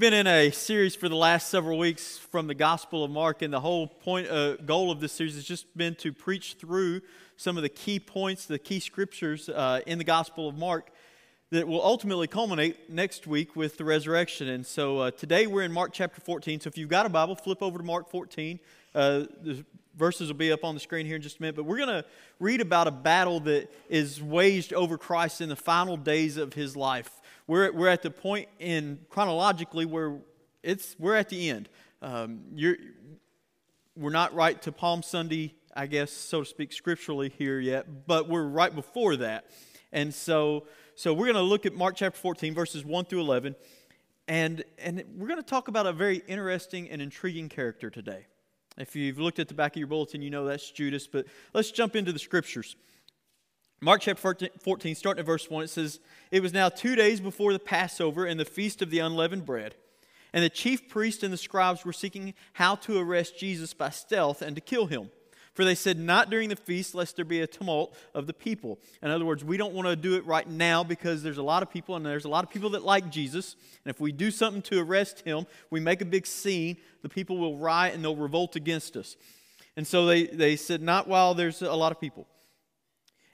We've been in a series for the last several weeks from the Gospel of Mark, and the whole point, uh, goal of this series has just been to preach through some of the key points, the key scriptures uh, in the Gospel of Mark that will ultimately culminate next week with the resurrection. And so uh, today we're in Mark chapter 14. So if you've got a Bible, flip over to Mark 14. Uh, the verses will be up on the screen here in just a minute. But we're going to read about a battle that is waged over Christ in the final days of his life we're, we're at the point in chronologically where it's, we're at the end. Um, you're, we're not right to Palm Sunday, I guess, so to speak, scripturally here yet, but we're right before that. And so, so we're going to look at Mark chapter 14, verses 1 through 11, and, and we're going to talk about a very interesting and intriguing character today. If you've looked at the back of your bulletin, you know that's Judas, but let's jump into the scriptures. Mark chapter 14, starting at verse 1, it says, It was now two days before the Passover and the feast of the unleavened bread. And the chief priests and the scribes were seeking how to arrest Jesus by stealth and to kill him. For they said, Not during the feast, lest there be a tumult of the people. In other words, we don't want to do it right now because there's a lot of people, and there's a lot of people that like Jesus. And if we do something to arrest him, we make a big scene, the people will riot and they'll revolt against us. And so they, they said, Not while there's a lot of people.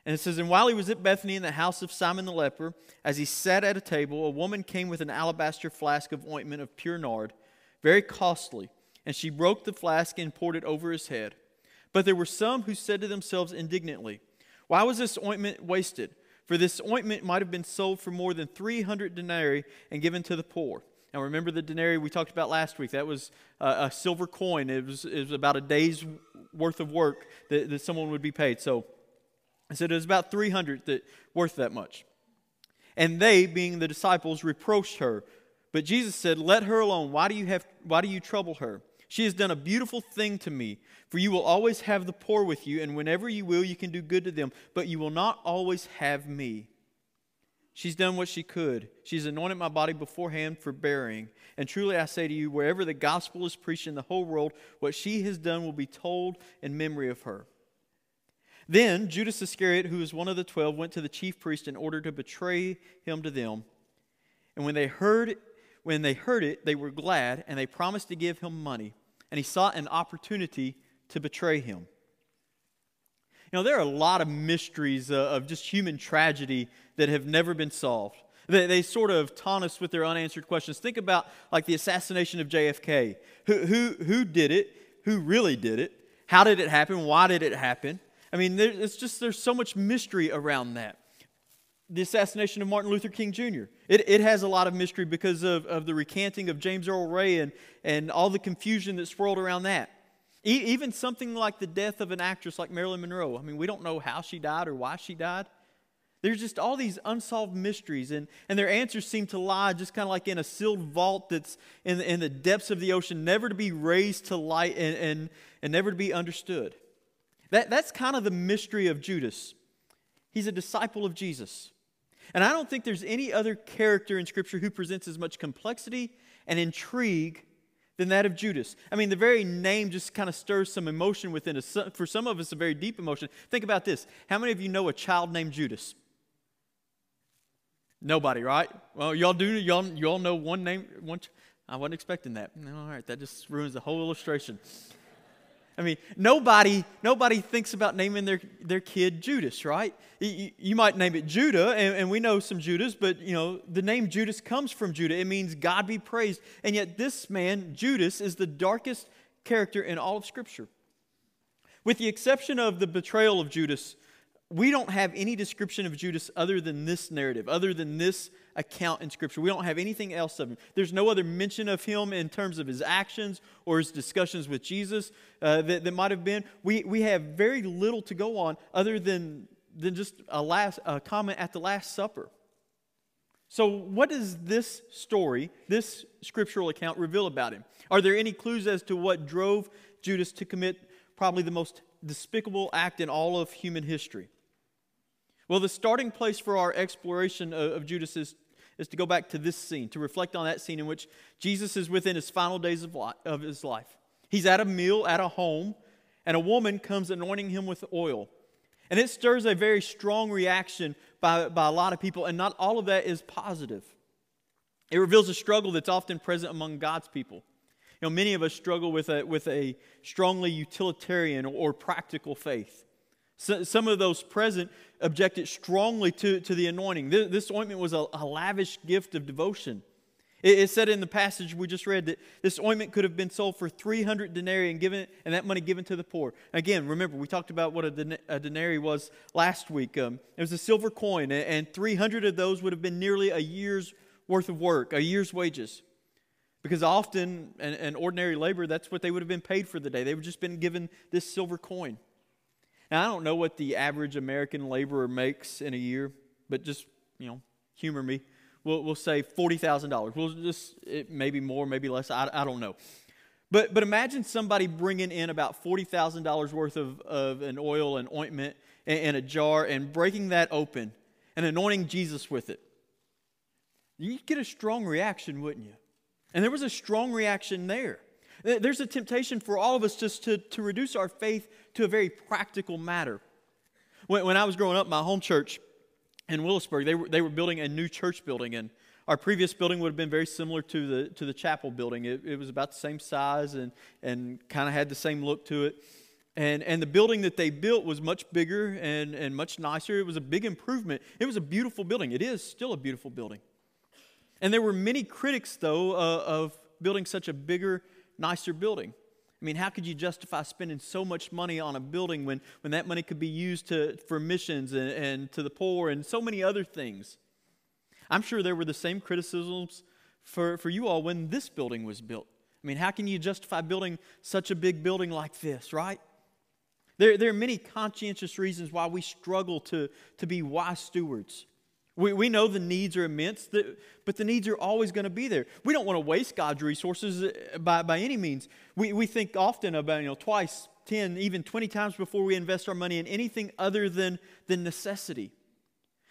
And it says, And while he was at Bethany in the house of Simon the leper, as he sat at a table, a woman came with an alabaster flask of ointment of pure nard, very costly. And she broke the flask and poured it over his head. But there were some who said to themselves indignantly, Why was this ointment wasted? For this ointment might have been sold for more than 300 denarii and given to the poor. Now, remember the denarii we talked about last week? That was a, a silver coin. It was, it was about a day's worth of work that, that someone would be paid. So, I said it was about 300 that worth that much. And they, being the disciples, reproached her. But Jesus said, Let her alone. Why do you, have, why do you trouble her? She has done a beautiful thing to me. For you will always have the poor with you, and whenever you will, you can do good to them. But you will not always have me. She's done what she could. She's anointed my body beforehand for burying. And truly I say to you, wherever the gospel is preached in the whole world, what she has done will be told in memory of her. Then Judas Iscariot, who was one of the twelve, went to the chief priest in order to betray him to them. And when they heard, when they heard it, they were glad, and they promised to give him money. And he sought an opportunity to betray him. You know, there are a lot of mysteries uh, of just human tragedy that have never been solved. They, they sort of taunt us with their unanswered questions. Think about like the assassination of JFK. Who, who, who did it? Who really did it? How did it happen? Why did it happen? I mean, there, it's just there's so much mystery around that. The assassination of Martin Luther King Jr. It, it has a lot of mystery because of, of the recanting of James Earl Ray and, and all the confusion that swirled around that. E- even something like the death of an actress like Marilyn Monroe. I mean, we don't know how she died or why she died. There's just all these unsolved mysteries, and, and their answers seem to lie just kind of like in a sealed vault that's in, in the depths of the ocean, never to be raised to light and, and, and never to be understood. That, that's kind of the mystery of Judas. He's a disciple of Jesus. And I don't think there's any other character in Scripture who presents as much complexity and intrigue than that of Judas. I mean, the very name just kind of stirs some emotion within us. For some of us, a very deep emotion. Think about this. How many of you know a child named Judas? Nobody, right? Well, y'all do. Y'all, y'all know one name. One. I wasn't expecting that. All right, that just ruins the whole illustration. I mean, nobody, nobody thinks about naming their, their kid Judas, right? You, you might name it Judah, and, and, we know some Judas, but you know, the name Judas comes from Judah. It means God be praised. And yet this man, Judas, is the darkest character in all of Scripture. With the exception of the betrayal of Judas, we don't have any description of Judas other than this narrative, other than this account in Scripture. We don't have anything else of him. There's no other mention of him in terms of his actions or his discussions with Jesus uh, that, that might have been. We, we have very little to go on other than, than just a, last, a comment at the Last Supper. So, what does this story, this scriptural account, reveal about him? Are there any clues as to what drove Judas to commit probably the most despicable act in all of human history? Well, the starting place for our exploration of, of Judas is is to go back to this scene, to reflect on that scene in which Jesus is within his final days of, of his life. He's at a meal at a home, and a woman comes anointing him with oil. And it stirs a very strong reaction by, by a lot of people, and not all of that is positive. It reveals a struggle that's often present among God's people. You know, many of us struggle with a, with a strongly utilitarian or practical faith. So, some of those present objected strongly to, to the anointing. This, this ointment was a, a, lavish gift of devotion. It, it, said in the passage we just read that this ointment could have been sold for 300 denarii and, given, and that money given to the poor. Again, remember, we talked about what a, den- a denarii was last week. Um, it was a silver coin, and 300 of those would have been nearly a year's worth of work, a year's wages. Because often, an, an ordinary labor, that's what they would have been paid for the day. They would just been given this silver coin. Now, I don't know what the average American laborer makes in a year, but just, you know, humor me. We'll, we'll say $40,000. We'll just, it maybe more, maybe less. I, I don't know. But, but imagine somebody bringing in about $40,000 worth of, of an oil and ointment in, in a jar and breaking that open and anointing Jesus with it. You'd get a strong reaction, wouldn't you? And there was a strong reaction there. There's a temptation for all of us just to, to reduce our faith to a very practical matter. When, when I was growing up, my home church in Willisburg, they were, they were building a new church building, and our previous building would have been very similar to the, to the chapel building. It, it was about the same size and, and kind of had the same look to it. And, and the building that they built was much bigger and, and much nicer. It was a big improvement. It was a beautiful building. It is still a beautiful building. And there were many critics, though, uh, of building such a bigger, nicer building. I mean, how could you justify spending so much money on a building when, when that money could be used to, for missions and, and to the poor and so many other things? I'm sure there were the same criticisms for, for you all when this building was built. I mean, how can you justify building such a big building like this, right? There, there are many conscientious reasons why we struggle to, to be wise stewards. We, we know the needs are immense, but the needs are always going to be there. We don't want to waste God's resources uh, by, by any means. We, we think often about, you know, twice, 10, even 20 times before we invest our money in anything other than, than necessity.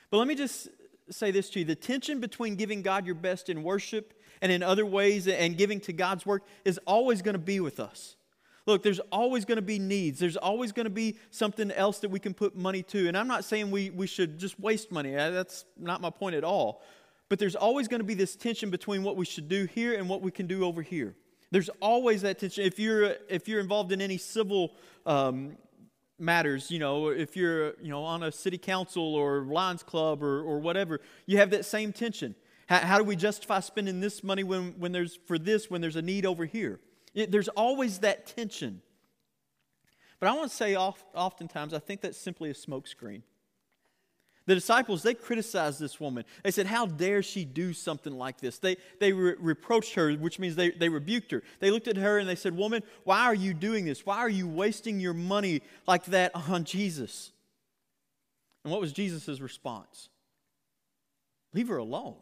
But let me just say this to you the tension between giving God your best in worship and in other ways and giving to God's work is always going to be with us. Look, there's always going to be needs. There's always going to be something else that we can put money to. And I'm not saying we, we should just waste money. That's not my point at all. But there's always going to be this tension between what we should do here and what we can do over here. There's always that tension. If you're, if you're involved in any civil um, matters, you know, if you're, you know, on a city council or Lions Club or, or whatever, you have that same tension. How, how do we justify spending this money when, when there's, for this when there's a need over here? It, there's always that tension. But I want to say oft, oftentimes, I think that's simply a smokescreen. The disciples, they criticized this woman. They said, How dare she do something like this? They, they re- reproached her, which means they, they rebuked her. They looked at her and they said, Woman, why are you doing this? Why are you wasting your money like that on Jesus? And what was Jesus' response? Leave her alone.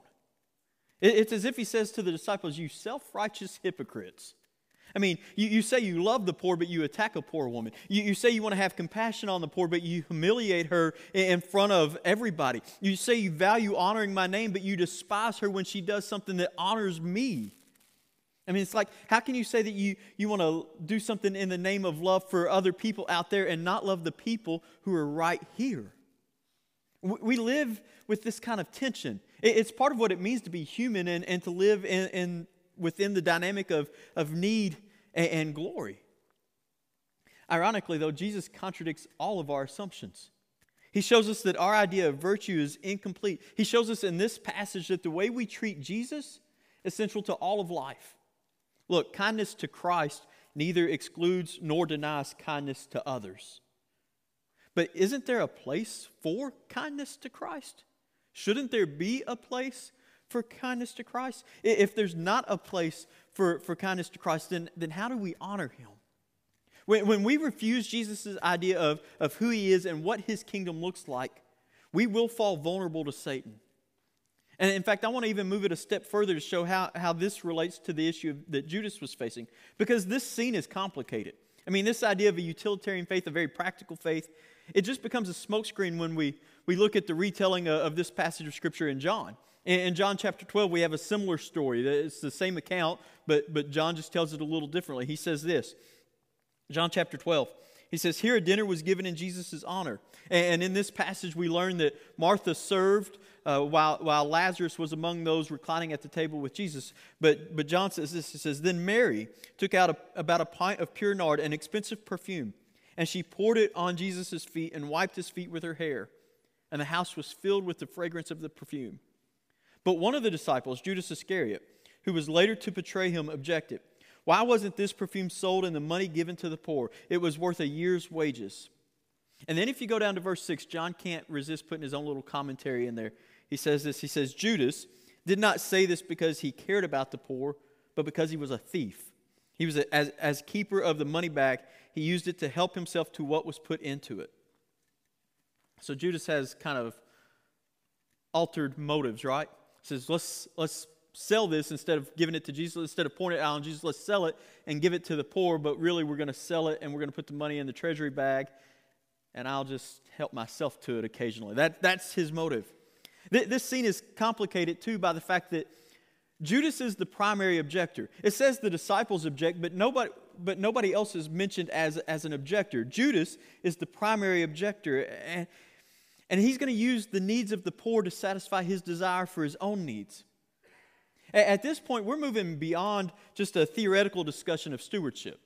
It, it's as if he says to the disciples, You self righteous hypocrites. I mean, you, you say you love the poor, but you attack a poor woman. You, you say you want to have compassion on the poor, but you humiliate her in front of everybody. You say you value honoring my name, but you despise her when she does something that honors me. I mean, it's like, how can you say that you, you want to do something in the name of love for other people out there and not love the people who are right here? We live with this kind of tension. It's part of what it means to be human and, and to live in, in within the dynamic of, of need and, and glory. Ironically, though, Jesus contradicts all of our assumptions. He shows us that our idea of virtue is incomplete. He shows us in this passage that the way we treat Jesus is central to all of life. Look, kindness to Christ neither excludes nor denies kindness to others. But isn't there a place for kindness to Christ? Shouldn't there be a place for kindness to Christ? If there's not a place for, for kindness to Christ, then, then how do we honor him? When, when we refuse Jesus' idea of, of who he is and what his kingdom looks like, we will fall vulnerable to Satan. And in fact, I want to even move it a step further to show how, how this relates to the issue that Judas was facing, because this scene is complicated. I mean, this idea of a utilitarian faith, a very practical faith, it just becomes a smokescreen when we, we look at the retelling of, of this passage of Scripture in John. In John chapter 12, we have a similar story. It's the same account, but, but John just tells it a little differently. He says this John chapter 12. He says, Here a dinner was given in Jesus' honor. And in this passage, we learn that Martha served, uh, while, while Lazarus was among those reclining at the table with Jesus. But, but John says this He says, Then Mary took out a, about a pint of pure nard, an expensive perfume, and she poured it on Jesus' feet and wiped his feet with her hair. And the house was filled with the fragrance of the perfume. But one of the disciples, Judas Iscariot, who was later to betray him, objected. Why wasn't this perfume sold and the money given to the poor? It was worth a year's wages. And then if you go down to verse 6, John can't resist putting his own little commentary in there. He says this He says, Judas did not say this because he cared about the poor, but because he was a thief. He was, a, as, as keeper of the money bag, he used it to help himself to what was put into it. So Judas has kind of altered motives, right? Says, let's, let's sell this instead of giving it to Jesus, instead of pouring it out on Jesus, let's sell it and give it to the poor, but really we're going to sell it and we're going to put the money in the treasury bag and I'll just help myself to it occasionally. That, that's his motive. Th- this scene is complicated too by the fact that Judas is the primary objector. It says the disciples object, but nobody, but nobody else is mentioned as, as an objector. Judas is the primary objector, and, and he's going to use the needs of the poor to satisfy his desire for his own needs. At this point, we're moving beyond just a theoretical discussion of stewardship.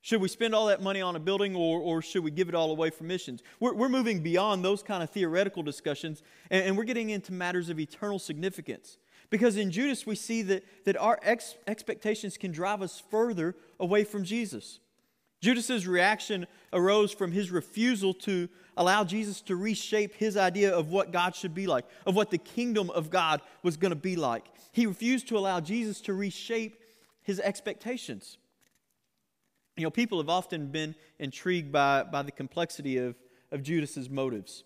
Should we spend all that money on a building or, or should we give it all away for missions? We're, we're moving beyond those kind of theoretical discussions and, and we're getting into matters of eternal significance. Because in Judas, we see that, that our ex- expectations can drive us further away from Jesus. Judas's reaction arose from his refusal to allow Jesus to reshape his idea of what God should be like, of what the kingdom of God was going to be like. He refused to allow Jesus to reshape his expectations. You know, people have often been intrigued by, by the complexity of, of Judas's motives.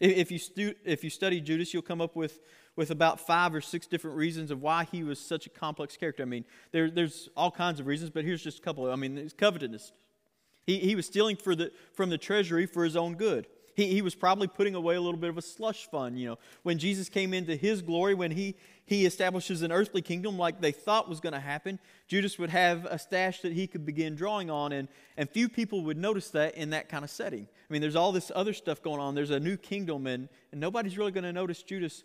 If you, stu- if you study Judas, you'll come up with, with about five or six different reasons of why he was such a complex character. I mean, there, there's all kinds of reasons, but here's just a couple. I mean, it's covetousness. He, he was stealing for the, from the treasury for his own good. He, he was probably putting away a little bit of a slush fund. You know, when Jesus came into his glory, when he, he establishes an earthly kingdom like they thought was going to happen, Judas would have a stash that he could begin drawing on, and, and few people would notice that in that kind of setting. I mean, there's all this other stuff going on. There's a new kingdom, and, and nobody's really going to notice Judas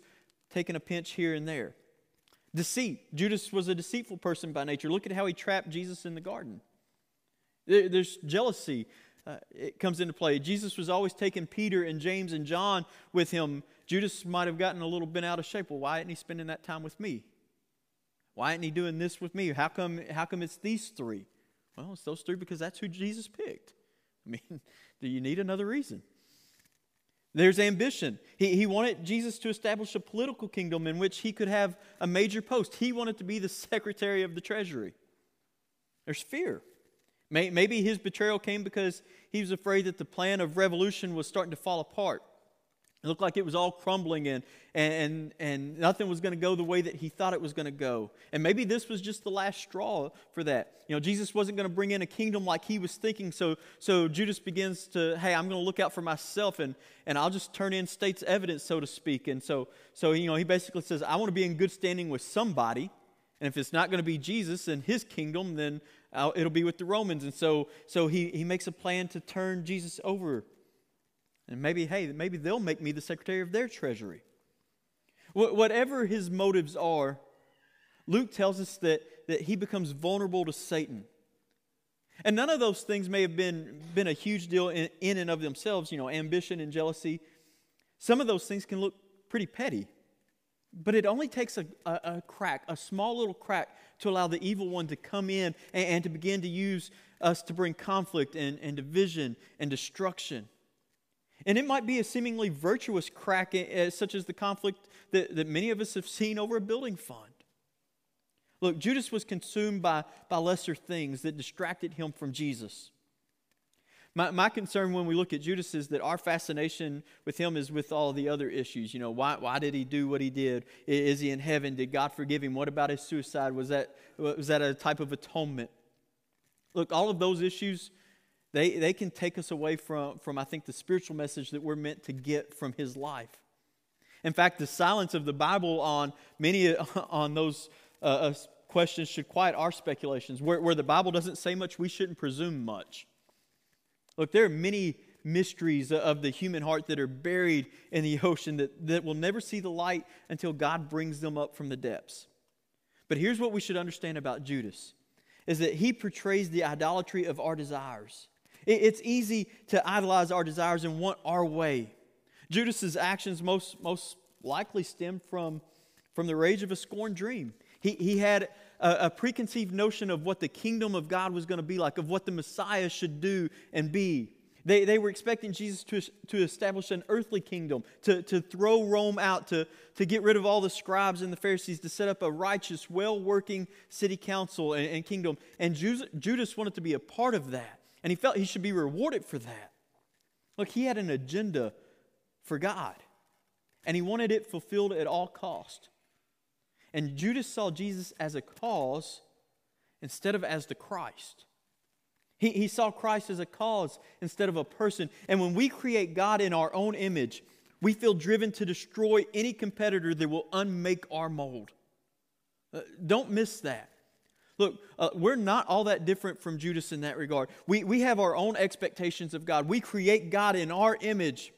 taking a pinch here and there. Deceit. Judas was a deceitful person by nature. Look at how he trapped Jesus in the garden. There's jealousy uh, it comes into play. Jesus was always taking Peter and James and John with him. Judas might have gotten a little bent out of shape. Well, why isn't he spending that time with me? Why isn't he doing this with me? How come, how come it's these three? Well, it's those three because that's who Jesus picked. I mean, do you need another reason? There's ambition. He, he wanted Jesus to establish a political kingdom in which he could have a major post. He wanted to be the secretary of the treasury. There's fear. Maybe his betrayal came because he was afraid that the plan of revolution was starting to fall apart. It looked like it was all crumbling and, and, and nothing was going to go the way that he thought it was going to go. And maybe this was just the last straw for that. You know, Jesus wasn't going to bring in a kingdom like he was thinking. So, so Judas begins to, hey, I'm going to look out for myself and, and I'll just turn in state's evidence, so to speak. And so, so, you know, he basically says, I want to be in good standing with somebody. And if it's not going to be Jesus and his kingdom, then it'll be with the Romans. And so, so he, he makes a plan to turn Jesus over. And maybe, hey, maybe they'll make me the secretary of their treasury. Whatever his motives are, Luke tells us that, that he becomes vulnerable to Satan. And none of those things may have been, been a huge deal in, in and of themselves, you know, ambition and jealousy. Some of those things can look pretty petty. But it only takes a, a, a, crack, a small little crack, to allow the evil one to come in and, and to begin to use us to bring conflict and, and division and destruction. And it might be a seemingly virtuous crack, uh, such as the conflict that, that many of us have seen over a building fund. Look, Judas was consumed by, by lesser things that distracted him from Jesus. My, my concern when we look at Judas is that our fascination with him is with all the other issues. You know, why, why did he do what he did? Is he in heaven? Did God forgive him? What about his suicide? Was that, was that a type of atonement? Look, all of those issues, they, they can take us away from, from, I think, the spiritual message that we're meant to get from his life. In fact, the silence of the Bible on many on those uh, questions should quiet our speculations. Where, where the Bible doesn't say much, we shouldn't presume much. Look, there are many, mysteries of the human heart that are buried in the ocean that, that will never see the light until God brings them up from the depths. But here's what we should understand about Judas is that he portrays the idolatry of our desires. It's easy to idolize our desires and want our way. Judas's actions most, most likely stem from, from the rage of a scorned dream. He, he had a, a preconceived notion of what the kingdom of God was going to be like, of what the Messiah should do and be. They, they were expecting Jesus to, to establish an earthly kingdom, to, to throw Rome out, to, to get rid of all the scribes and the Pharisees, to set up a righteous, well working city council and, and kingdom. And Judas wanted to be a part of that. And he felt he should be rewarded for that. Look, he had an agenda for God, and he wanted it fulfilled at all cost. And Judas saw Jesus as a cause instead of as the Christ. He, he saw Christ as a cause instead of a person. And when we create God in our own image, we feel driven to destroy any competitor that will unmake our mold. Uh, don't miss that. Look, uh, we're not all that different from Judas in that regard. We, we have our own expectations of God. We create God in our image,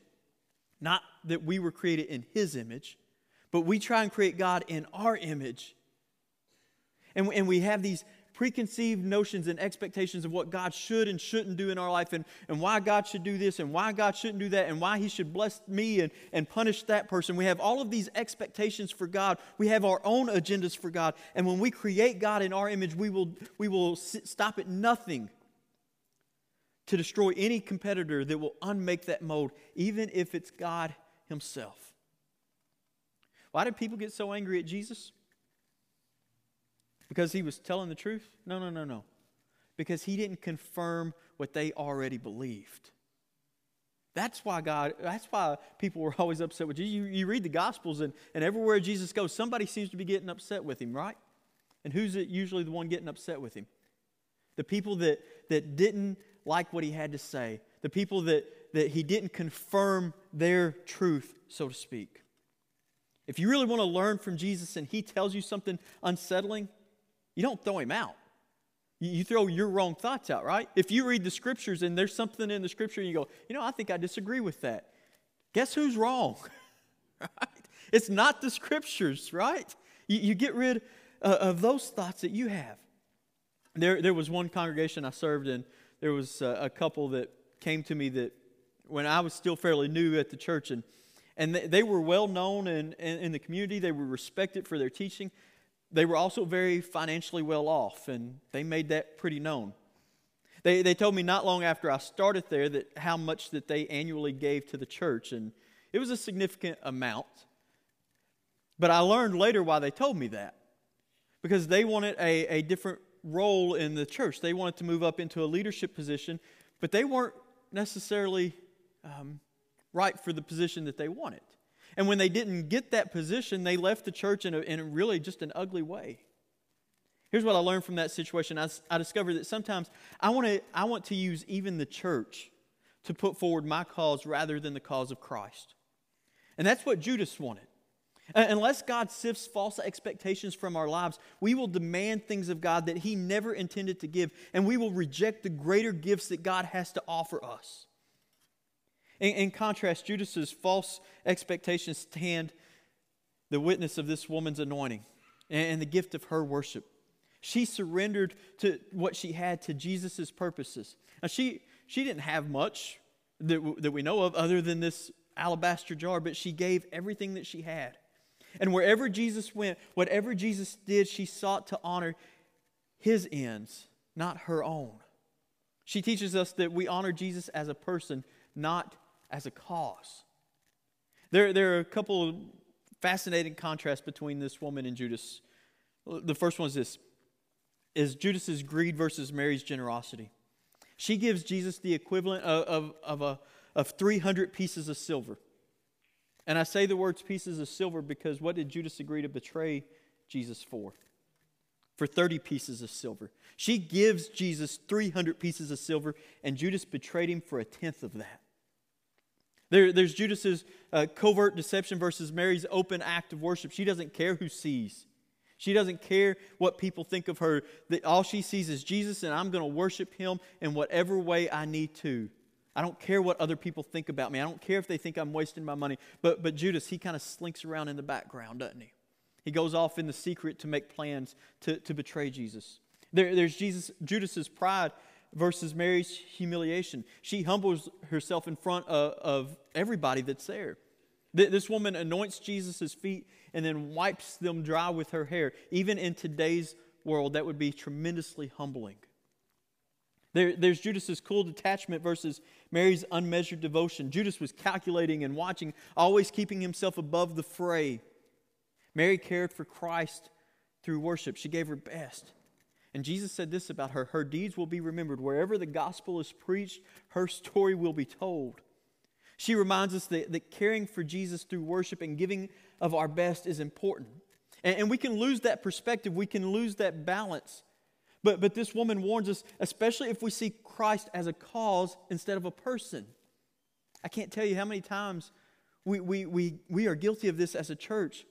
not that we were created in His image, but we try and create God in our image. And, and we have these preconceived notions and expectations of what God should and shouldn't do in our life and, and why God should do this and why God shouldn't do that and why He should bless me and, and punish that person. We have all of these expectations for God. We have our own agendas for God. And when we create God in our image, we will, we will stop at nothing to destroy any competitor that will unmake that mold, even if it's God Himself. Why did people get so angry at Jesus? Because he was telling the truth? No, no, no, no. Because he didn't confirm what they already believed. That's why God, that's why people were always upset with Jesus. You, you read the Gospels, and, and everywhere Jesus goes, somebody seems to be getting upset with him, right? And who's it usually the one getting upset with him? The people that, that didn't like what he had to say, the people that, that he didn't confirm their truth, so to speak. If you really want to learn from Jesus and he tells you something unsettling, you don't throw him out. You throw your wrong thoughts out, right? If you read the scriptures and there's something in the scripture and you go, you know, I think I disagree with that. Guess who's wrong? right? It's not the scriptures, right? You, you get rid uh, of those thoughts that you have. There, there was one congregation I served in, there was a, a couple that came to me that when I was still fairly new at the church, and, and they, they were well known in, in, in the community, they were respected for their teaching. They were also very financially well off, and they made that pretty known. They, they told me not long after I started there that how much that they annually gave to the church, and it was a significant amount. But I learned later why they told me that. Because they wanted a, a different role in the church. They wanted to move up into a leadership position, but they weren't necessarily um, right for the position that they wanted. And when they didn't get that position, they left the church in, a, in really just an ugly way. Here's what I learned from that situation. I, I discovered that sometimes I want, to, I want to use even the church to put forward my cause rather than the cause of Christ. And that's what Judas wanted. Uh, unless God sifts false expectations from our lives, we will demand things of God that He never intended to give, and we will reject the greater gifts that God has to offer us. In, in contrast, Judas's false expectations stand the witness of this woman's anointing and, and the gift of her worship. She surrendered to what she had to Jesus' purposes. Now, she, she didn't have much that, that we know of other than this alabaster jar, but she gave everything that she had. And wherever Jesus went, whatever Jesus did, she sought to honor his ends, not her own. She teaches us that we honor Jesus as a person, not as a cause. There, there are a couple fascinating contrasts between this woman and Judas. The first one is this is Judas's greed versus Mary's generosity. She gives Jesus the equivalent of, of, of, a, of 300 pieces of silver. And I say the words pieces of silver because what did Judas agree to betray Jesus for? For 30 pieces of silver. She gives Jesus 300 pieces of silver, and Judas betrayed him for a tenth of that. There, there's Judas's uh, covert deception versus Mary's open act of worship. She doesn't care who sees. She doesn't care what people think of her. That all she sees is Jesus, and I'm going to worship him in whatever way I need to. I don't care what other people think about me. I don't care if they think I'm wasting my money. But, but Judas, he kind of slinks around in the background, doesn't he? He goes off in the secret to make plans to, to betray Jesus. There, there's Jesus, Judas's pride versus Mary's humiliation. She humbles herself in front of, of everybody that's there. This woman anoints Jesus' feet and then wipes them dry with her hair. Even in today's world, that would be tremendously humbling. There, there's Judas's cool detachment versus Mary's unmeasured devotion. Judas was calculating and watching, always keeping himself above the fray. Mary cared for Christ through worship. She gave her best. And Jesus said this about her Her deeds will be remembered. Wherever the gospel is preached, her story will be told. She reminds us that, that caring for Jesus through worship and giving of our best is important. And, and we can lose that perspective, we can lose that balance. But, but this woman warns us, especially if we see Christ as a cause instead of a person. I can't tell you how many times we, we, we, we are guilty of this as a church,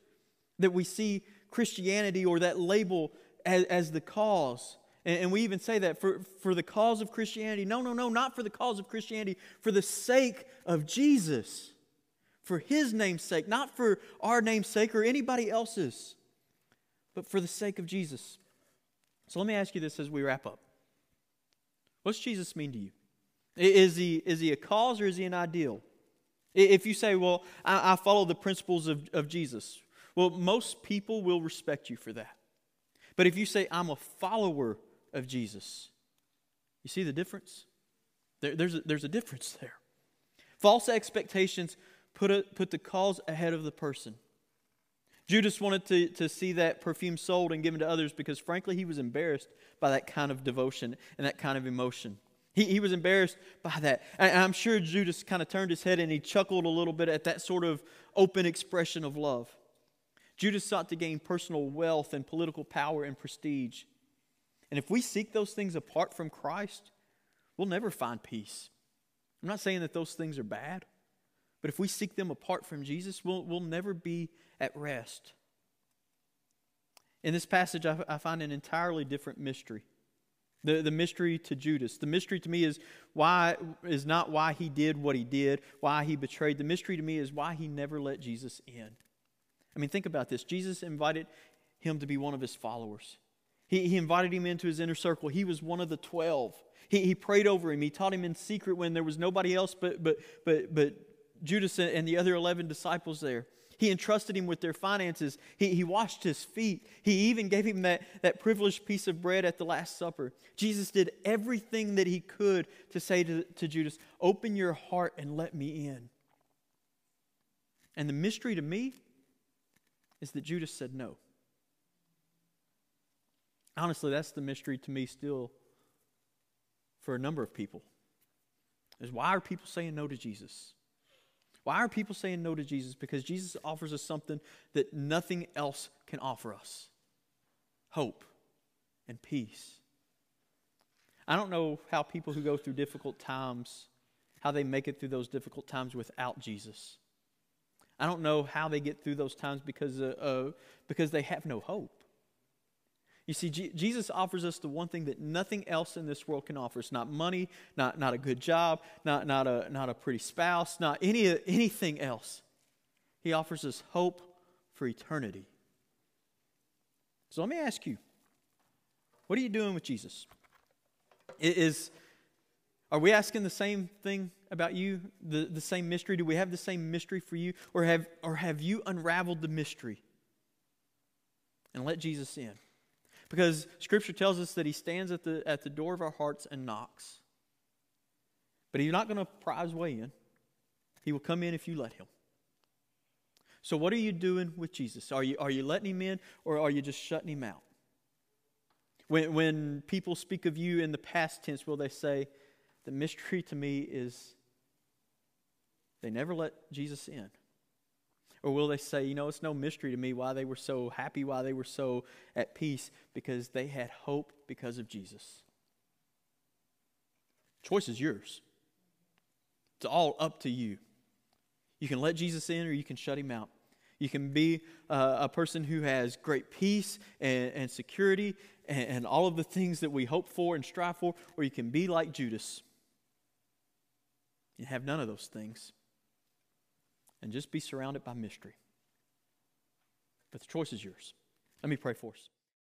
that we see Christianity or that label as, as the cause. And, and we even say that for, for the cause of Christianity. No, no, no, not for the cause of Christianity, for the sake of Jesus. For his name's sake, not for our name's sake or anybody else's, but for the sake of Jesus. So let me ask you this as we wrap up. What's Jesus mean to you? Is he, is he a cause or is he an ideal? If you say, well, I, I follow the principles of, of Jesus, well, most people will respect you for that. But if you say, I'm a follower of Jesus, you see the difference? There, there's, a, there's a difference there. False expectations put, a, put the cause ahead of the person. Judas wanted to, to see that perfume sold and given to others because, frankly, he was embarrassed by that kind of devotion and that kind of emotion. He, he was embarrassed by that. And I'm sure Judas kind of turned his head and he chuckled a little bit at that sort of open expression of love. Judas sought to gain personal wealth and political power and prestige. And if we seek those things apart from Christ, we'll never find peace. I'm not saying that those things are bad, but if we seek them apart from Jesus, we'll, we'll never be at rest. In this passage, I, I find an entirely different mystery. The, the mystery to Judas. The mystery to me is why is not why he did what he did, why he betrayed. The mystery to me is why he never let Jesus in. I mean, think about this. Jesus invited him to be one of his followers. He, he invited him into his inner circle. He was one of the 12. He, he prayed over him. He taught him in secret when there was nobody else but, but, but, but Judas and the other 11 disciples there. He entrusted him with their finances. He, he washed his feet. He even gave him that, that privileged piece of bread at the Last Supper. Jesus did everything that he could to say to, to Judas, Open your heart and let me in. And the mystery to me is that Judas said no. Honestly, that's the mystery to me still for a number of people. Is why are people saying no to Jesus? Why are people saying no to Jesus? Because Jesus offers us something that nothing else can offer us hope and peace. I don't know how people who go through difficult times, how they make it through those difficult times without Jesus. I don't know how they get through those times because, uh, uh, because they have no hope. You see, G- Jesus offers us the one thing that nothing else in this world can offer us not money, not, not a good job, not, not, a, not a pretty spouse, not any, anything else. He offers us hope for eternity. So let me ask you what are you doing with Jesus? Is, are we asking the same thing about you, the, the same mystery? Do we have the same mystery for you? Or have, or have you unraveled the mystery and let Jesus in? Because Scripture tells us that He stands at the, at the door of our hearts and knocks. But He's not going to pry His way in, He will come in if you let Him. So, what are you doing with Jesus? Are you, are you letting Him in or are you just shutting Him out? When, when people speak of you in the past tense, will they say, The mystery to me is they never let Jesus in? Or will they say, you know, it's no mystery to me why they were so happy, why they were so at peace? Because they had hope because of Jesus. Choice is yours. It's all up to you. You can let Jesus in or you can shut him out. You can be uh, a person who has great peace and, and security and, and all of the things that we hope for and strive for, or you can be like Judas You have none of those things. And just be surrounded by mystery. But the choice is yours. Let me pray for us.